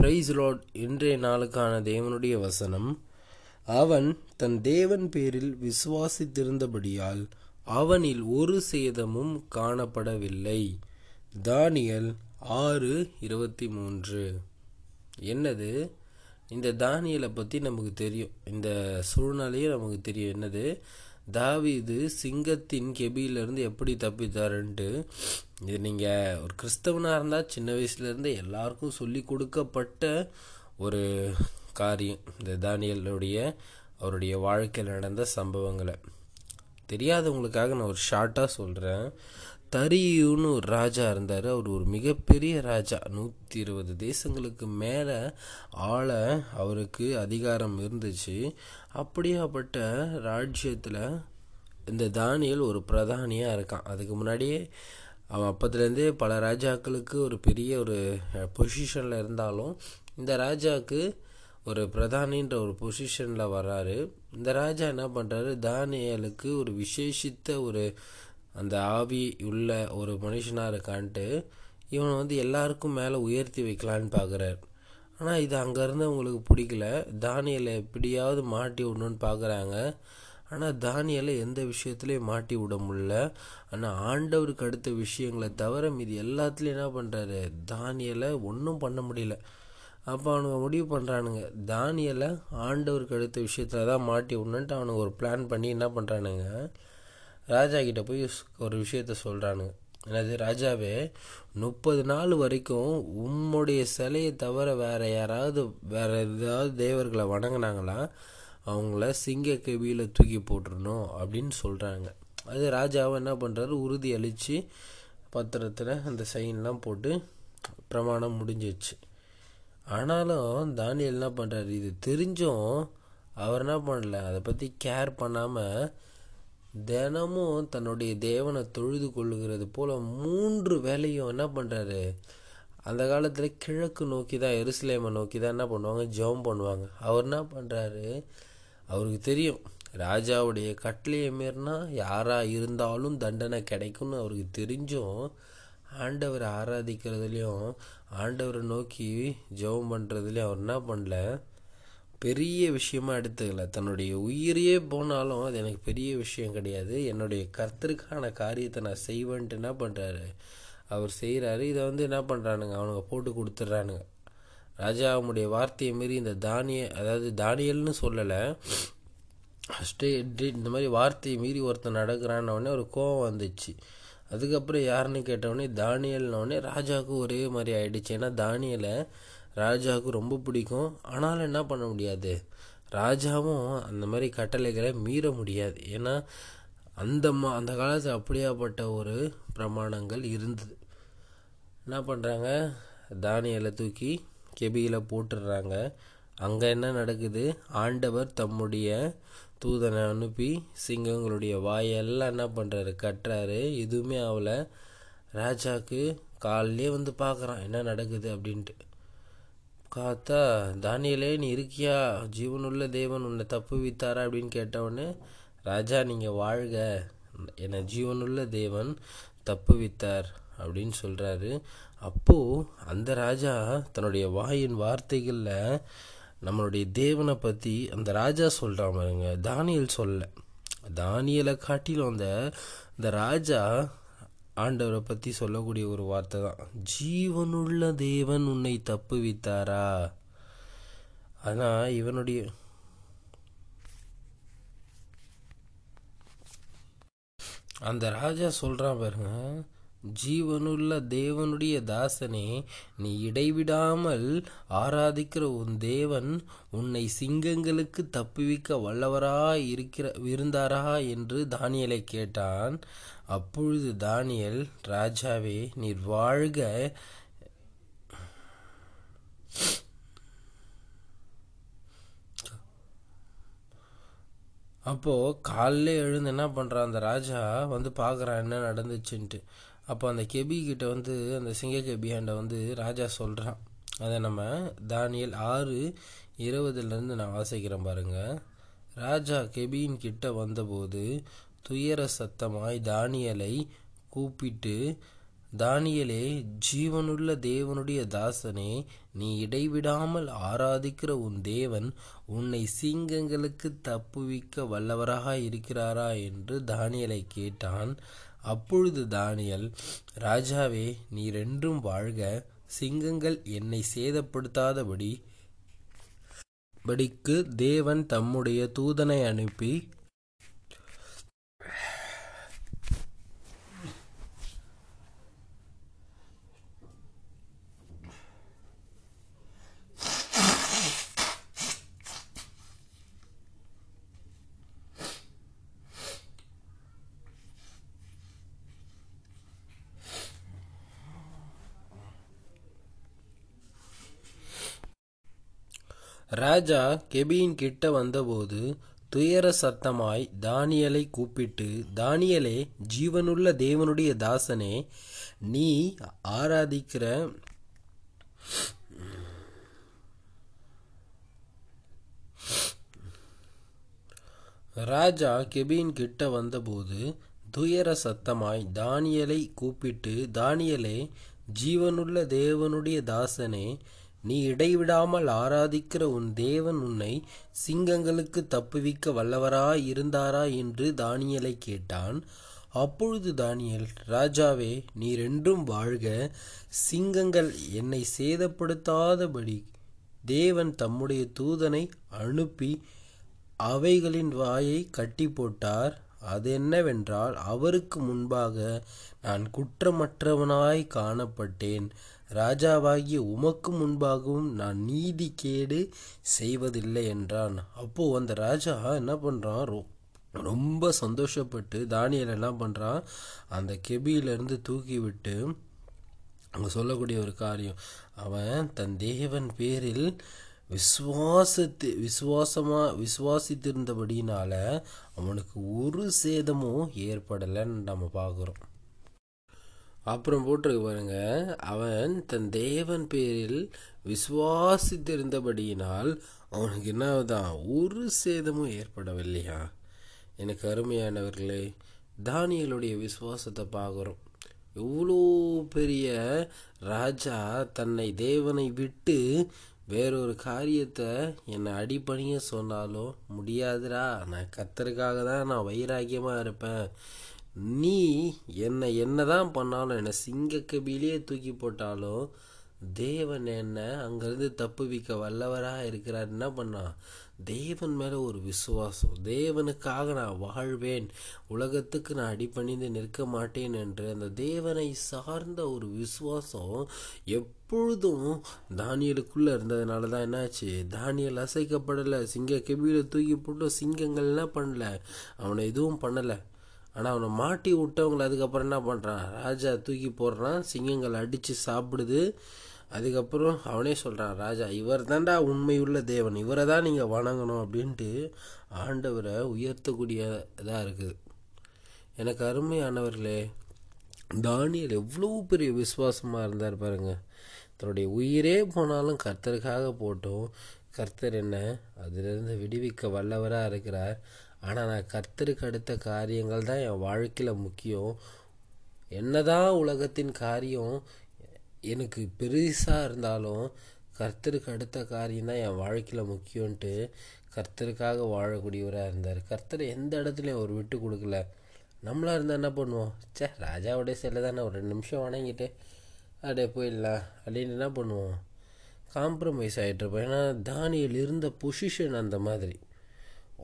Price Lord இன்றைய நாளுக்கான தேவனுடைய வசனம் அவன் தன் தேவன் பேரில் விசுவாசித்திருந்தபடியால் அவனில் ஒரு சேதமும் காணப்படவில்லை. தானியல் ஆறு இருபத்தி மூன்று என்னது? இந்த தானியலை பற்றி நமக்கு தெரியும். இந்த சூழ்நிலையே நமக்கு தெரியும். என்னது? தாவீது சிங்கத்தின் கெபியிலிருந்து எப்படி தப்பித்தாருன்ட்டு இது நீங்கள் ஒரு கிறிஸ்தவனாக இருந்தால் சின்ன வயசுலேருந்து எல்லாருக்கும் சொல்லி கொடுக்கப்பட்ட ஒரு காரியம். இந்த தானியலுடைய அவருடைய வாழ்க்கையில் நடந்த சம்பவங்களை. தெரியாதவங்களுக்காக நான் ஒரு ஷார்ட்டாக சொல்கிறேன் தரியுன்னு ஒரு ராஜா இருந்தார். அவர் ஒரு மிகப்பெரிய ராஜா. நூற்றி இருபது தேசங்களுக்கு மேலே ஆள அவருக்கு அதிகாரம் இருந்துச்சு. அப்படியாப்பட்ட ராஜ்யத்தில் இந்த தானியல் ஒரு பிரதானியாக இருக்கான். அதுக்கு முன்னாடியே அவன் அப்பத்துலேருந்தே பல ராஜாக்களுக்கு ஒரு பெரிய ஒரு பொசிஷனில் இருந்தாலும் இந்த ராஜாவுக்கு ஒரு பிரதானின்ற ஒரு பொசிஷனில் வர்றாரு. இந்த ராஜா என்ன பண்ணுறாரு தானியலுக்கு ஒரு விசேஷித்த ஒரு அந்த ஆவி உள்ள ஒரு மனுஷனாக இருக்கான்ட்டு இவனை வந்து எல்லாருக்கும் மேலே உயர்த்தி வைக்கலான்னு பார்க்குறாரு ஆனால் இது அங்கேருந்து அவங்களுக்கு பிடிக்கல. தானியலை எப்படியாவது மாட்டி விடணுன்னு பார்க்குறாங்க ஆனால் தானியலை எந்த விஷயத்துலையும் மாட்டி விட முடில ஆனால் ஆண்டவருக்கு அடுத்த விஷயங்களை தவிர மீது எல்லாத்துலேயும் என்ன பண்ணுறாரு தானியலை ஒன்றும் பண்ண முடியல. அப்போ அவனுங்க முடிவு பண்ணுறானுங்க தானியலை ஆண்டவருக்கு அடுத்த விஷயத்தில் தான் மாட்டி விடணுன்ட்டு அவனுங்க ஒரு பிளான் பண்ணி என்ன பண்ணுறானுங்க ராஜா கிட்ட போய் ஒரு விஷயத்த சொல்கிறானுங்க என்னது ராஜாவே முப்பது நாள் வரைக்கும் உம்முடைய சிலையை தவிர வேற யாராவது வேறு ஏதாவது தேவர்களை வணங்கினாங்களா? அவங்கள சிங்க கவியில் தூக்கி போட்டுருணும் அப்படின்னு சொல்கிறாங்க அது ராஜாவை என்ன பண்ணுறாரு உறுதி அளித்து பத்திரத்தில் அந்த சைன்லாம் போட்டு பிரமாணம் முடிஞ்சிச்சு ஆனாலும் தானியல் என்ன பண்ணுறாரு இது தெரிஞ்சும் அவர் என்ன பண்ணல. அதை பற்றி கேர் பண்ணாமல் தினமும் தன்னுடைய தேவனை தொழுது கொள்ளுகிறது போல் மூன்று வேலையும் என்ன பண்ணுறாரு அந்த காலத்தில் கிழக்கு நோக்கி தான் எருசலேமை நோக்கி தான் என்ன பண்ணுவாங்க? ஜெபம் பண்ணுவாங்க. அவர் என்ன பண்ணுறாரு அவருக்கு தெரியும் ராஜாவுடைய கட்டளையை மீறினா யாராக இருந்தாலும் தண்டனை கிடைக்கும்னு அவருக்கு தெரிஞ்சும் ஆண்டவரை ஆராதிக்கிறதுலையும் ஆண்டவரை நோக்கி ஜெபம் பண்ணுறதுலையும் அவர் என்ன பண்ணல? பெரிய விஷயமா எடுத்துக்கல. தன்னுடைய உயிரையே போனாலும் அது எனக்கு பெரிய விஷயம் கிடையாது. என்னுடைய கர்த்தருக்கான காரியத்தை நான் செய்வேன்ட்டு என்ன பண்ணுறாரு அவர் செய்கிறாரு இதை வந்து என்ன பண்ணுறானுங்க அவனுங்க போட்டு கொடுத்துட்றானுங்க. ராஜாவுடைய வார்த்தையை மீறி இந்த தானிய அதாவது தானியல்னு சொல்லலை. ஃபஸ்ட்டு இந்த மாதிரி வார்த்தையை மீறி ஒருத்தன் நடக்கிறான்னொடனே ஒரு கோவம் வந்துச்சு. அதுக்கப்புறம் யாருன்னு கேட்டவொடனே தானியல்னோடனே ராஜாவுக்கு ஒரே மாதிரி ஆயிடுச்சு. ஏன்னா தானியலை ராஜாவுக்கு ரொம்ப பிடிக்கும். ஆனாலும் என்ன பண்ண முடியாது? ராஜாவும் அந்த மாதிரி கட்டளைகளை மீற முடியாது. ஏன்னா அந்த மா அந்த காலத்தில் அப்படியாப்பட்ட ஒரு பிரமாணங்கள் இருந்தது. என்ன பண்ணுறாங்க தானியலை தூக்கி கெபியில் போட்டுடுறாங்க. அங்கே என்ன நடக்குது? ஆண்டவர் தம்முடைய தூதனை அனுப்பி சிங்கங்களுடைய வாயெல்லாம் என்ன பண்ணுறாரு கட்டுறாரு. எதுவுமே அவளை ராஜாவுக்கு காலிலே வந்து பார்க்குறான். என்ன நடக்குது அப்படின்ட்டு. காத்தா தானியலே நீ இருக்கியா? ஜீவனுள்ள தேவன் உன்னை தப்பு வித்தாரா? அப்படின்னு கேட்டவுடனே ராஜா நீங்கள் வாழ்க. என்னை ஜீவனுள்ள தேவன் தப்பு வித்தார். அப்படின்னு சொல்கிறாரு அப்போது அந்த ராஜா தன்னுடைய வாயின் வார்த்தைகளில் நம்மளுடைய தேவனை பற்றி அந்த ராஜா சொல்கிறான் பாருங்க தானியல் சொல்ல. தானியலை காட்டிலும் அந்த இந்த ராஜா ஆண்டவரை பற்றி சொல்லக்கூடிய ஒரு வார்த்தை தான். ஜீவனுள்ள தேவன் உன்னை தப்பு வித்தாரா ஆனால் இவனுடைய அந்த ராஜா சொல்கிறான் பாருங்க ஜீவனுள்ள தேவனுடைய தாசனே நீ இடைவிடாமல் ஆராதிக்கிற உன் தேவன் உன்னை சிங்கங்களுக்கு தப்புவிக்க வல்லவரா இருக்கிற இருந்தாரா என்று தானியலை கேட்டான். அப்பொழுது தானியல் ராஜாவே நீர் வாழ்க. அப்போது காலைல எழுந்து என்ன பண்ணுறான் அந்த ராஜா? வந்து பார்க்குறான் என்ன நடந்துச்சுன்ட்டு. அப்போ அந்த கெபி கிட்ட வந்து அந்த சிங்க கெபியாண்ட வந்து ராஜா சொல்கிறான் அதை நம்ம தானியல் ஆறு இருபதுலேருந்து நான் வாசிக்கிறேன் பாருங்கள் ராஜா கெபியின் கிட்ட வந்தபோது துயர சத்தமாய் தானியலை கூப்பிட்டு தானியலே ஜீவனுள்ள தேவனுடைய தாசனே நீ இடைவிடாமல் ஆராதிக்கிற உன் தேவன் உன்னை சிங்கங்களுக்கு தப்புவிக்க வல்லவராக இருக்கிறாரா? என்று தானியலை கேட்டான். அப்பொழுது தானியல் ராஜாவே நீர் என்றும் வாழ்க சிங்கங்கள் என்னை சேதப்படுத்தாதபடி படிக்கு தேவன் தம்முடைய தூதனை அனுப்பி ராஜா கெபியின் கிட்ட வந்தபோது துயர சத்தமாய் தானியலை கூப்பிட்டு தானியலே ஜீவனுள்ள தேவனுடைய தாசனே நீ ஆராதிக்கிற ராஜா கெபியின் கிட்ட வந்தபோது துயர சத்தமாய் தானியலை கூப்பிட்டு தானியலே ஜீவனுள்ள தேவனுடைய தாசனே நீ இடைவிடாமல் ஆராதிக்கிற உன் தேவன் உன்னை சிங்கங்களுக்கு தப்புவிக்க வல்லவராய் இருந்தாரா என்று தானியலை கேட்டான். அப்பொழுது தானியல் ராஜாவே நீர் என்றும் வாழ்க. சிங்கங்கள் என்னை சேதப்படுத்தாதபடி தேவன் தம்முடைய தூதனை அனுப்பி அவைகளின் வாயை கட்டி போட்டார் அது என்னவென்றால் அவருக்கு முன்பாக நான் குற்றமற்றவனாய் காணப்பட்டேன். ராஜாவாகிய உமக்கு முன்பாகவும் நான் நீதி கேடு செய்வதில்லை என்றான். அப்போது அந்த ராஜா என்ன பண்ணுறான் ரொ- ரொம்ப சந்தோஷப்பட்டு தானியல் என்ன பண்ணுறான் அந்த கெபியிலேருந்து தூக்கி விட்டு சொல்லக்கூடிய ஒரு காரியம் அவன் தன் தேவன் பேரில் விசுவாசத்து விசுவாசமாக விசுவாசித்திருந்தபடினால அவனுக்கு ஒரு சேதமும் ஏற்படலைன்னு நம்ம பார்க்குறோம். அப்புறம் போட்டிருக்கு பாருங்க. அவன் தன் தேவன் பேரில் விசுவாசித்திருந்தபடியினால் அவனுக்கு என்ன ஒரு சேதமும் ஏற்படவில்லையா? எனக்கு அருமையானவர்களே தானியலுடைய விசுவாசத்தை பார்க்குறோம். எவ்வளோ பெரிய ராஜா தன்னை தேவனை விட்டு வேறொரு காரியத்தை என்னை அடிப்பணிய சொன்னாலும் முடியாதுடா நான் கத்தருக்காக தான் நான் வைராக்கியமாக இருப்பேன். நீ என்னை என்னதான் பண்ணாலும் என்னை சிங்கக்கபிலே தூக்கி போட்டாலும் தேவன் என்ன அங்கேருந்து தப்புவிக்க வல்லவராக இருக்கிறார். என்ன பண்ணான் தேவன் மேலே ஒரு விசுவாசம். தேவனுக்காக நான் வாழ்வேன். உலகத்துக்கு நான் அடிபணிந்து நிற்க மாட்டேன் என்று அந்த தேவனை சார்ந்த ஒரு விசுவாசம் எப்பொழுதும் தானியலுக்குள்ளே இருந்ததுனால தான் என்னாச்சு? தானியல் அசைக்கப்படலை. சிங்க கெபியில் தூக்கி போட்டு சிங்கங்கள் என்ன பண்ணல? அவனை எதுவும் பண்ணலை. ஆனால் அவனை மாட்டி விட்டவங்களை அதுக்கப்புறம் என்ன பண்ணுறான் ராஜா தூக்கி போடுறான் சிங்கங்கள் அடித்து சாப்பிடுது. அதுக்கப்புறம் அவனே சொல்கிறான் ராஜா இவர் தான்டா உண்மையுள்ள தேவன். இவரை தான் நீங்கள் வணங்கணும் அப்படின்ட்டு ஆண்டவரை உயர்த்தக்கூடிய இதாக இருக்குது. எனக்கு அருமையானவர்களே தானியல் எவ்வளோ பெரிய விசுவாசமாக இருந்தார் பாருங்கள் தன்னுடைய உயிரே போனாலும் கர்த்தருக்காக போட்டோம். கர்த்தர் என்ன அதிலிருந்து விடுவிக்க வல்லவராக இருக்கிறார். ஆனால் நான் கர்த்தருக்கு அடுத்த காரியங்கள் தான் என் வாழ்க்கையில் முக்கியம். என்னதான் உலகத்தின் காரியம் எனக்கு பெருசாக இருந்தாலும் கர்த்தருக்கு அடுத்த காரியம் தான் என் வாழ்க்கையில் முக்கியன்ட்டு கர்த்தருக்காக வாழக்கூடியவராக இருந்தார். கர்த்தர் எந்த இடத்துலையும் அவர் விட்டு கொடுக்கல. நம்மளாக இருந்தால் என்ன பண்ணுவோம்? சே ராஜாவுடைய சிலை தானே ஒரு ரெண்டு நிமிஷம் வணங்கிட்டு அப்படியே போயிடலாம் அப்படின்னு என்ன பண்ணுவோம்? காம்ப்ரமைஸ் ஆகிட்டு இருப்போம் ஏன்னா தானியல் இருந்த பொசிஷன் அந்த மாதிரி.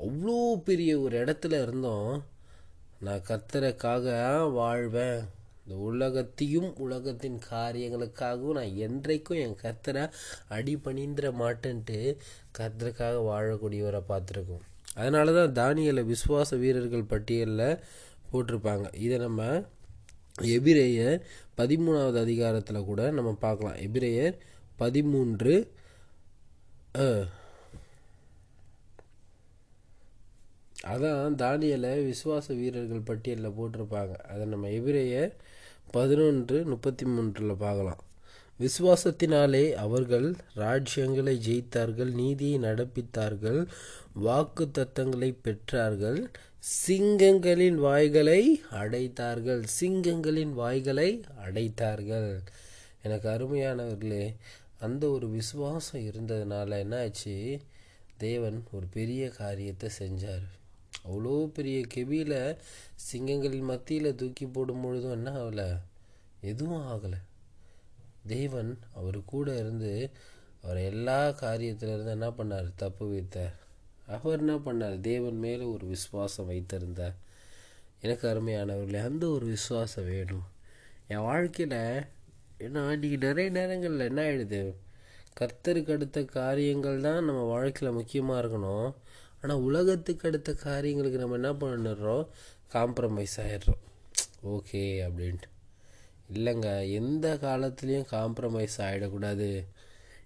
அவ்வளோ பெரிய ஒரு இடத்துல இருந்தோம். நான் கர்த்தருக்காக வாழ்வேன். இந்த உலகத்தையும் உலகத்தின் காரியங்களுக்காகவும் நான் என்றைக்கும் என் கர்த்தரை அடிபணிந்திர மாட்டேன்ட்டு கர்த்தருக்காக வாழக்கூடியவரை பார்த்துருக்கோம். அதனால தான் தானியலை விசுவாச வீரர்கள் பட்டியலில் போட்டிருப்பாங்க. இதை நம்ம எபிரேயர் பதிமூணாவது அதிகாரத்தில் கூட நம்ம பார்க்கலாம். எபிரேயர் பதிமூன்று அதான் தானியலை விசுவாச வீரர்கள் பட்டியலில் போட்டிருப்பாங்க. அதை நம்ம எபிரேயர் பதினொன்று முப்பத்தி மூன்றில் பார்க்கலாம். விசுவாசத்தினாலே அவர்கள் ராஜ்யங்களை ஜெயித்தார்கள் நீதியை நடப்பித்தார்கள் வாக்கு தத்தங்களை பெற்றார்கள் சிங்கங்களின் வாய்களை அடைத்தார்கள் சிங்கங்களின் வாய்களை அடைத்தார்கள். எனக்கு அருமையானவர்களே அந்த ஒரு விசுவாசம் இருந்ததுனால என்னாச்சு? தேவன் ஒரு பெரிய காரியத்தை செஞ்சார். அவ்வளோ பெரிய கெபியில் சிங்கங்களின் மத்தியில் தூக்கி போடும் பொழுதும் என்ன ஆகலை? எதுவும் ஆகலை. தேவன் அவர் கூட இருந்து அவர் எல்லா காரியத்திலிருந்து என்ன பண்ணார்? தப்பு வைத்தார். அவர் என்ன பண்ணார்? தேவன் மேலே ஒரு விசுவாசம் வைத்திருந்தார். எனக்கு அருமையானவர்களே அந்த ஒரு விசுவாசம் வேணும். என் வாழ்க்கையில் ஏன்னா இன்றைக்கி நிறைய நேரங்களில் என்ன ஆகிடுது கர்த்தருக்கு அடுத்த காரியங்கள் தான் நம்ம வாழ்க்கையில் முக்கியமாக இருக்கணும். ஆனால் உலகத்துக்கு அடுத்த காரியங்களுக்கு நம்ம என்ன பண்ணிடுறோம்? காம்ப்ரமைஸ் ஆகிடுறோம் ஓகே அப்படின்ட்டு. இல்லைங்க எந்த காலத்துலேயும் காம்ப்ரமைஸ் ஆகிடக்கூடாது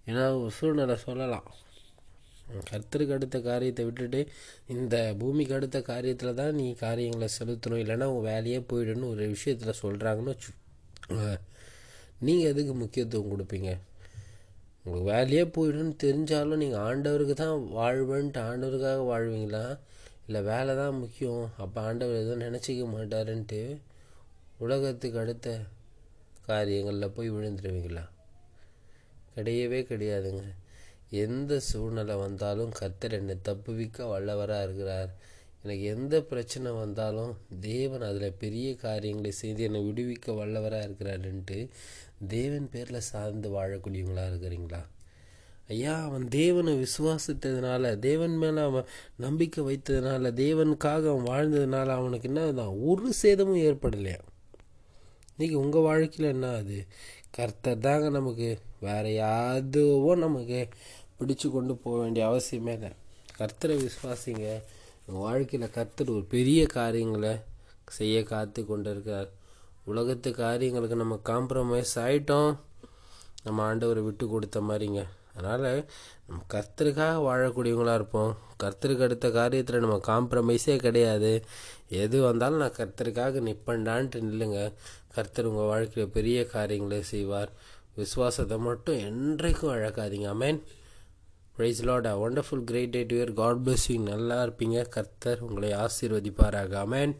ஏன்னா ஒரு சூழ்நிலை சொல்லலாம். கர்த்தருக்கு அடுத்த காரியத்தை விட்டுட்டு இந்த பூமிக்கு அடுத்த காரியத்தில் தான் நீ காரியங்களை செலுத்தணும். இல்லைன்னா உன் வேலையே போயிடுன்னு ஒரு விஷயத்தில் சொல்கிறாங்கன்னு வச்சு நீங்கள் எதுக்கு முக்கியத்துவம் கொடுப்பீங்க? உங்களுக்கு வேலையே போயிடுன்னு தெரிஞ்சாலும் நீங்கள் ஆண்டவருக்கு தான் வாழ்வேன்ட்டு ஆண்டவருக்காக வாழ்வீங்களா? இல்லை வேலை தான் முக்கியம். அப்போ ஆண்டவர் எதுவும் நினச்சிக்க மாட்டாருன்ட்டு உலகத்துக்கு அடுத்த காரியங்களில் போய் விழுந்துருவீங்களா? கிடையவே கிடையாதுங்க. எந்த சூழ்நிலை வந்தாலும் கர்த்தர் என்னை தப்புவிக்க வல்லவராக இருக்கிறார். எனக்கு எந்த பிரச்சனை வந்தாலும் தேவன் அதில் பெரிய காரியங்களை செய்து என்னை விடுவிக்க வல்லவராக இருக்கிறாருன்ட்டு தேவன் பேரில் சார்ந்து வாழக்கூடியவங்களாக இருக்கிறீங்களா? ஐயா அவன் தேவனை விசுவாசித்ததுனால தேவன் மேலே அவன் நம்பிக்கை வைத்ததுனால தேவனுக்காக அவன் வாழ்ந்ததுனால அவனுக்கு என்ன தான் ஒரு சேதமும் ஏற்படலையா? இன்றைக்கி உங்கள் வாழ்க்கையில் என்ன அது கர்த்தர் தாங்க நமக்கு வேறு யாதுவோ நமக்கு பிடிச்சு கொண்டு போக வேண்டிய அவசியமே இல்லை. கர்த்தரை விசுவாசிங்க. உங்கள் வாழ்க்கையில் கர்த்தர் ஒரு பெரிய காரியங்களை செய்ய காத்து கொண்டு இருக்கார் உலகத்து காரியங்களுக்கு நம்ம காம்ப்ரமைஸ் ஆகிட்டோம் நம்ம ஆண்டவரை விட்டு கொடுத்த மாதிரிங்க. அதனால் நம்ம கர்த்தருக்காக வாழக்கூடியவங்களாக இருப்போம். கர்த்தருக்கு அடுத்த காரியத்தில் நம்ம காம்ப்ரமைஸே கிடையாது. எது வந்தாலும் நான் கர்த்தருக்காக நிற்பேன்டான்ட்டு நில்லுங்க. கர்த்தர் உங்கள் வாழ்க்கையில் பெரிய காரியங்களை செய்வார். விசுவாசத்தை மட்டும் என்றைக்கும் அழகாதீங்க amen praise lord a wonderful great day to year God bless you நல்லா இருப்பீங்க. கர்த்தர் உங்களை ஆசீர்வதிப்பாராக. அமேன்